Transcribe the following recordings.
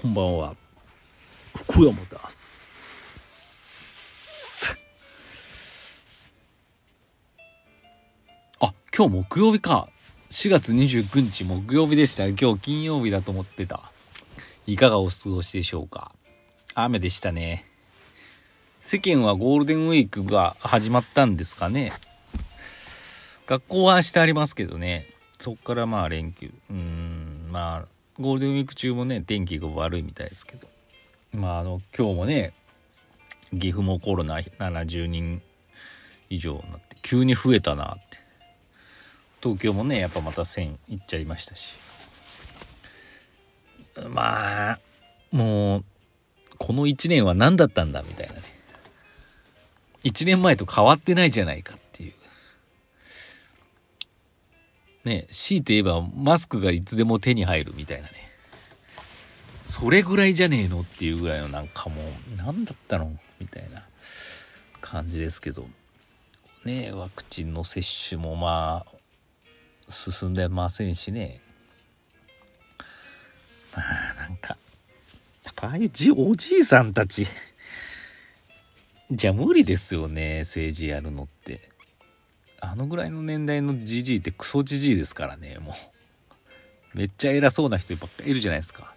こんばんは。福山です。あ今日木曜日か。4月29日木曜日でした。今日金曜日だと思ってた。いかがお過ごしでしょうか。雨でしたね。世間はゴールデンウィークが始まったんですかね。学校はしてありますけどね。そっからまあ連休。うーんまあゴールデンウィーク中もね天気が悪いみたいですけど。まああの今日もね岐阜もコロナ70人以上になって急に増えたなって。東京もねやっぱまた1000いっちゃいましたし。まあもうこの1年は何だったんだみたいなね。1年前と変わってないじゃないかっていうね強いて言えばマスクがいつでも手に入るみたいなね。それぐらいじゃねえのっていうぐらいのなんかもう何だったのみたいな感じですけど。ねワクチンの接種もまあ進んでませんしね。まあなんかやっぱああいうじおじいさんたちじゃ無理ですよね政治やるのって。あのぐらいの年代のじじいってクソじじいですからねもう。めっちゃ偉そうな人ばっかいるじゃないですか。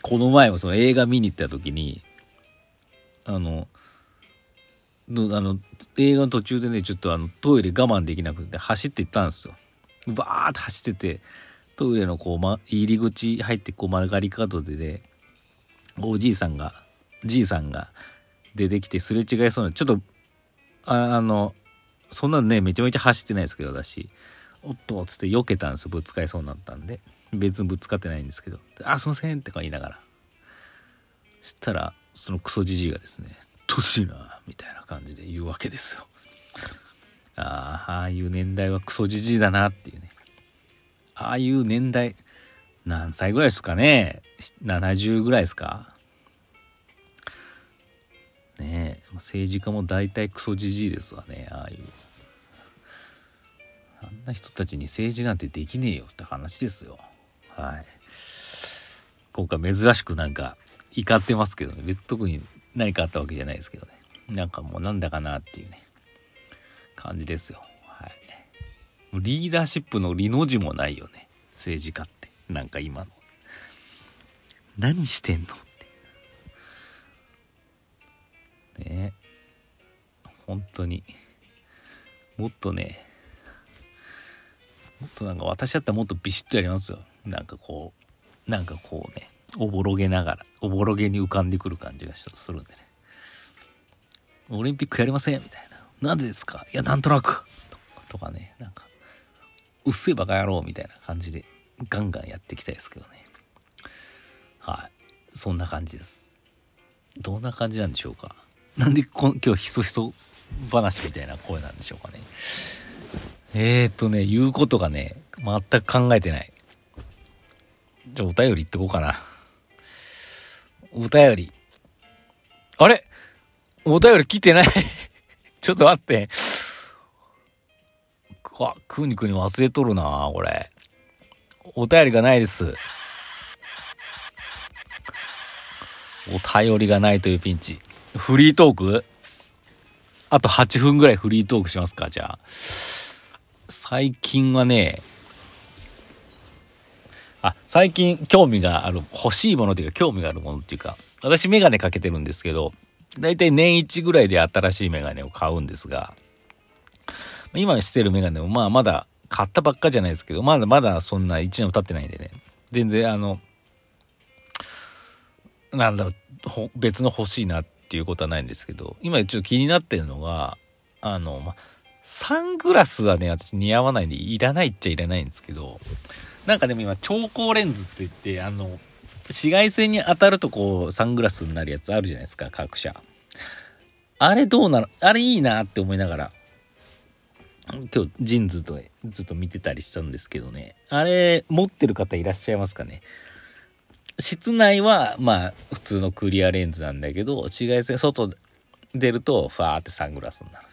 この前もその映画見に行った時にあのあの映画の途中でねちょっとあのトイレ我慢できなくて走って行ったんですよ。バーって走っててトイレのこう、ま、入り口入ってこう曲がり角でねおじいさんがじいさんが出てきてすれ違いそうなちょっとああのそんなねめちゃめちゃ走ってないですけど私。おっとっつって避けたんですよ。ぶつかりそうになったんで。別にぶつかってないんですけど「あすいません」ってか言いながら。したらそのクソじじいがですね「年な」みたいな感じで言うわけですよ。ああああいう年代はクソじじいだなっていうね。ああいう年代何歳ぐらいですかね？70ぐらいですか？ね。え政治家も大体クソじじいですわねああいう。あんな人たちに政治なんてできねえよって話ですよ。はい。今回珍しくなんか怒ってますけどね。別に特に何かあったわけじゃないですけどね。なんかもうなんだかなっていうね。感じですよ。はい。リーダーシップのリの字もないよね。政治家って。なんか今の。何してんの本当に。もっとねもっとなんか私だったらもっとビシッとやりますよ。なんかこうなんかこうねおぼろげながらおぼろげに浮かんでくる感じがするんでね。オリンピックやりませんみたいな。なんでですか？いやなんとなく。とかねなんかうっせえバカ野郎みたいな感じでガンガンやっていきたいですけどね。はい。そんな感じです。どんな感じなんでしょうか。なんでこ今日ひそひそ話みたいな声なんでしょうかね。えー、っとね言うことがね全く考えてない。じゃあお便り言ってこうかな。お便り。あれ？お便り来てない？ちょっと待って。あ、くにくに忘れとるなこれ。お便りがないです。お便りがないというピンチ。フリートーク？あと8分ぐらいフリートークしますかじゃあ。最近はね、あ、最近興味がある、欲しいものっていうか興味があるものっていうか、私メガネかけてるんですけど、だいたい年一ぐらいで新しいメガネを買うんですが、今してるメガネもまあまだ買ったばっかじゃないですけど、まだまだそんな1年も経ってないんでね、全然あの、なんだろう、別の欲しいなっていうことはないんですけど、今ちょっと気になってるのが、あの、まサングラスはね、私似合わないんで、いらないっちゃいらないんですけど、なんかでも今、超光レンズって言って、あの、紫外線に当たるとこう、サングラスになるやつあるじゃないですか、各社。あれどうなのあれいいなって思いながら、今日ジンズとずっと見てたりしたんですけどねあれ持ってる方いらっしゃいますかね？室内はまあ普通のクリアレンズなんだけど紫外線外出るとファーってサングラスになる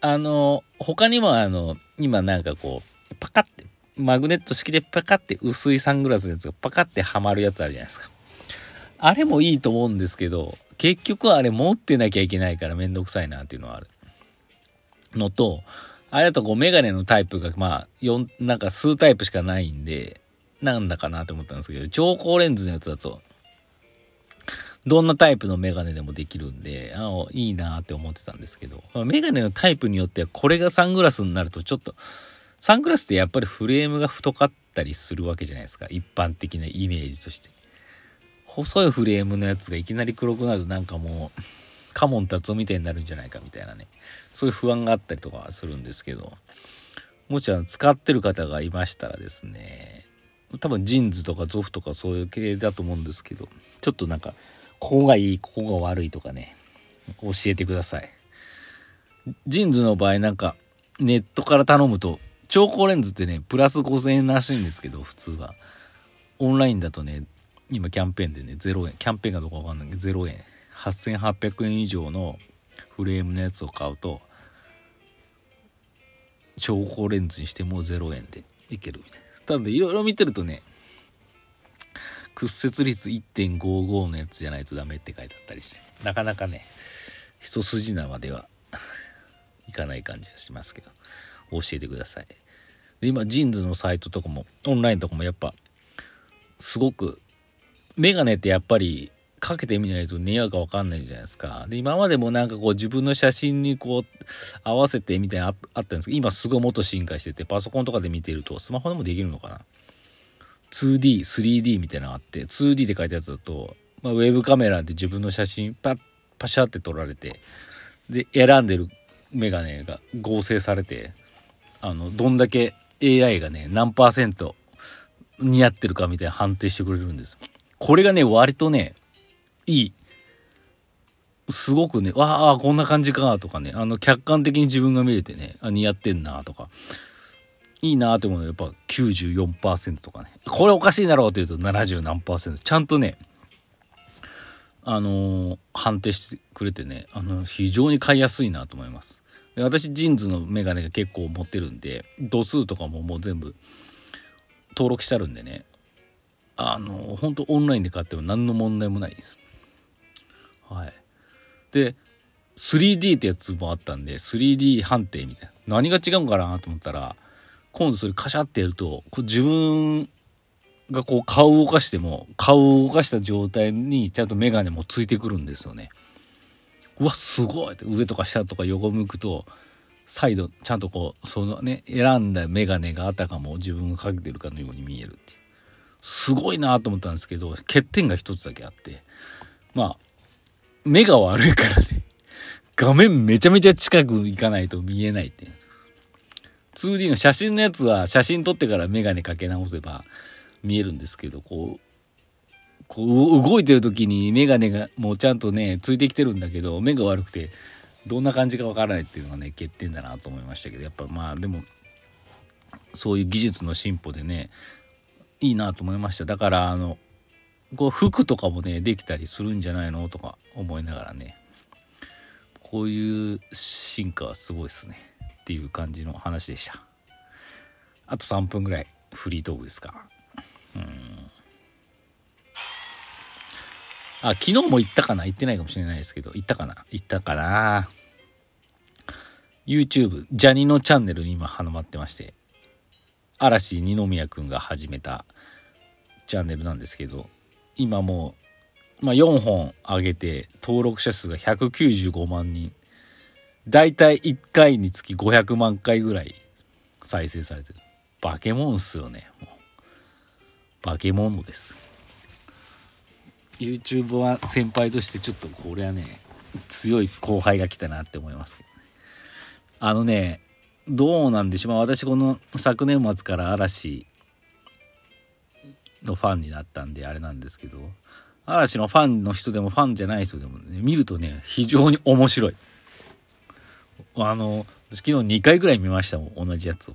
あの他にもあの今なんかこうパカってマグネット式でパカって薄いサングラスのやつがパカってはまるやつあるじゃないですかあれもいいと思うんですけど、結局あれ持ってなきゃいけないからめんどくさいなっていうのはある。のと、あれだとこうメガネのタイプがまあ4、なんか数タイプしかないんで、なんだかなと思ったんですけど、超高レンズのやつだと、どんなタイプのメガネでもできるんで、あいいなって思ってたんですけど、メガネのタイプによってはこれがサングラスになるとちょっと、サングラスってやっぱりフレームが太かったりするわけじゃないですか。一般的なイメージとして。細いフレームのやつがいきなり黒くなるとなんかもう、嘉門達夫みたいになるんじゃないかみたいなね。そういう不安があったりとかするんですけど、もしあの使ってる方がいましたらですね、多分 JINS とか Zoff とかそういう系だと思うんですけど、ちょっとなんか、ここがいい、ここが悪いとかね、教えてください。 JINS の場合なんか、ネットから頼むと、調光レンズってね、プラス5000円らしいんですけど、普通は。オンラインだとね、今キャンペーンでね、0円、キャンペーンかどうかわかんないけど、0円。8800円以上のフレームのやつを買うと、超高レンズにしても0円でいけるみたいな。ただいろいろ見てるとね、屈折率1.55のやつじゃないとダメって書いてあったりして、なかなかね、一筋縄ではいかない感じがしますけど、教えてください。で今、ジーンズのサイトとかも、オンラインとかもやっぱ、すごく、メガネってやっぱりかけてみないと似合うか分かんないじゃないですか。で、今までもなんかこう自分の写真にこう合わせてみたいなあったんですけど、今すごいもっと進化してて、パソコンとかで見てるとスマホでもできるのかな ?2D、3D みたいなのがあって、2D で書いたやつだと、まあ、ウェブカメラで自分の写真パッ、パシャって撮られて、で、選んでるメガネが合成されて、あの、どんだけ AI がね、何パーセント似合ってるかみたいな判定してくれるんです。これがね、割とね、いい。すごくね、わあ、こんな感じか、とかね、あの、客観的に自分が見れてね、あ似合ってんな、とか、いいなって思うのはやっぱ94%とかね、これおかしいだろうって言うと70何ちゃんとね、あのー、判定してくれてね、あの、非常に買いやすいなと思います。で私、ジーンズのメガネが結構持ってるんで、度数とかももう全部登録してあるんでね、あの、本当オンラインで買っても何の問題もないです。はい。で、3D ってやつもあったんで、3D 判定みたいな。何が違うんかなと思ったら、今度それカシャってやると、こう自分がこう顔を動かしても、顔を動かした状態にちゃんとメガネもついてくるんですよね。うわ、すごいって上とか下とか横向くと、再度ちゃんとこう、そのね、選んだメガネがあたかも自分がかけてるかのように見えるっていう。すごいなと思ったんですけど、欠点が一つだけあって、まあ、目が悪いからね、画面めちゃめちゃ近く行かないと見えないって。2D の写真のやつは写真撮ってからメガネかけ直せば見えるんですけど、こう、こう動いてる時にメガネがもうちゃんとね、ついてきてるんだけど、目が悪くて、どんな感じかわからないっていうのがね、欠点だなと思いましたけど、やっぱまあでも、そういう技術の進歩でね、いいなと思いました。だから、あの、こう服とかもね、できたりするんじゃないの？とか思いながらね、こういう進化はすごいですね。っていう感じの話でした。あと3分ぐらいフリートークですか。うん。あ、昨日も行ったかな？行ってないかもしれないですけど、行ったかな？行ったかな？YouTube、ジャニのチャンネルに今、ハマってまして、嵐二宮くんが始めたチャンネルなんですけど今もう、まあ、4本上げて登録者数が195万人。だいたい1回につき500万回ぐらい再生されてる。化け物っすよねもう。化け物です。YouTube は先輩としてちょっとこれはね強い後輩が来たなって思いますけどあのねどうなんでしょう、まあ、私この昨年末から嵐のファンになったんであれなんですけど嵐のファンの人でもファンじゃない人でもね見るとね非常に面白い。あの昨日2回ぐらい見ましたもん同じやつを。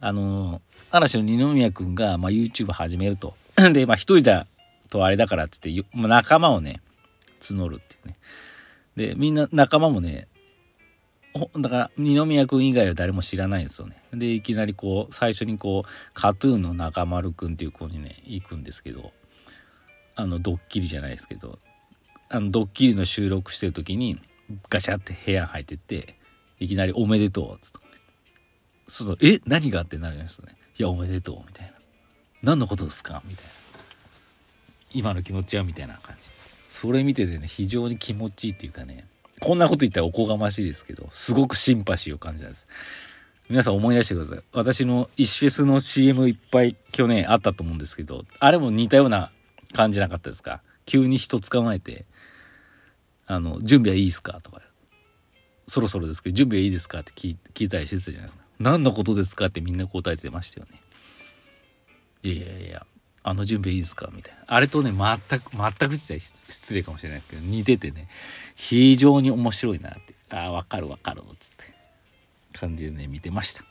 あの嵐の二宮君が、まあ、YouTube 始めると。でまあ一人だとあれだからっつって、まあ、仲間をね募るっていうね。でみんな仲間もねだから二宮君以外は誰も知らないんですよね。でいきなりこう最初にこうカトゥーンの中丸君っていう子にね行くんですけどあのドッキリじゃないですけどあのドッキリの収録してる時にガチャって部屋入ってっていきなり「おめでとう」っつって。そうそうえ何がってなるじゃないですかね「いやおめでとう」みたいな「何のことですか?」みたいな「今の気持ちは?」みたいな感じ。それ見ててね非常に気持ちいいっていうかねこんなこと言ったらおこがましいですけどすごくシンパシーを感じたんです。皆さん思い出してください。私の石フェスの CM いっぱい去年あったと思うんですけどあれも似たような感じなかったですか？急に人捕まえて「あの準備はいいですか?」とか「そろそろですけど準備はいいですか?」って聞いたりしてたじゃないですか「何のことですか?」ってみんな答えてましたよね。いやいやいや。あの準備いいですか？みたいな。あれとね全く全くって言ったら失礼かもしれないけど似ててね。非常に面白いなって。ああ分かる分かるつって。感じでね見てました。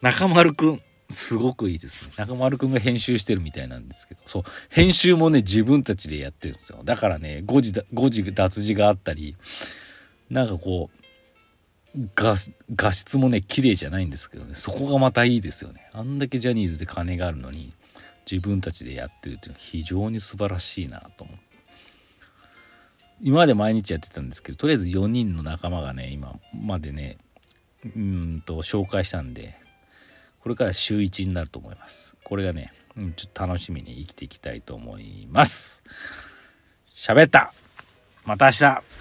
中丸くんすごくいいですね。中丸くんが編集してるみたいなんですけど。そう。編集もね自分たちでやってるんですよ。だからね誤字誤字脱字があったりなんかこう画画質もね綺麗じゃないんですけどね。そこがまたいいですよね。あんだけジャニーズで金があるのに。自分たちでやってるっていうのは非常に素晴らしいなと思って。今まで毎日やってたんですけどとりあえず4人の仲間がね今までねうんと紹介したんでこれから週1になると思います。これがね、うん、ちょっと楽しみに生きていきたいと思います。喋った。また明日。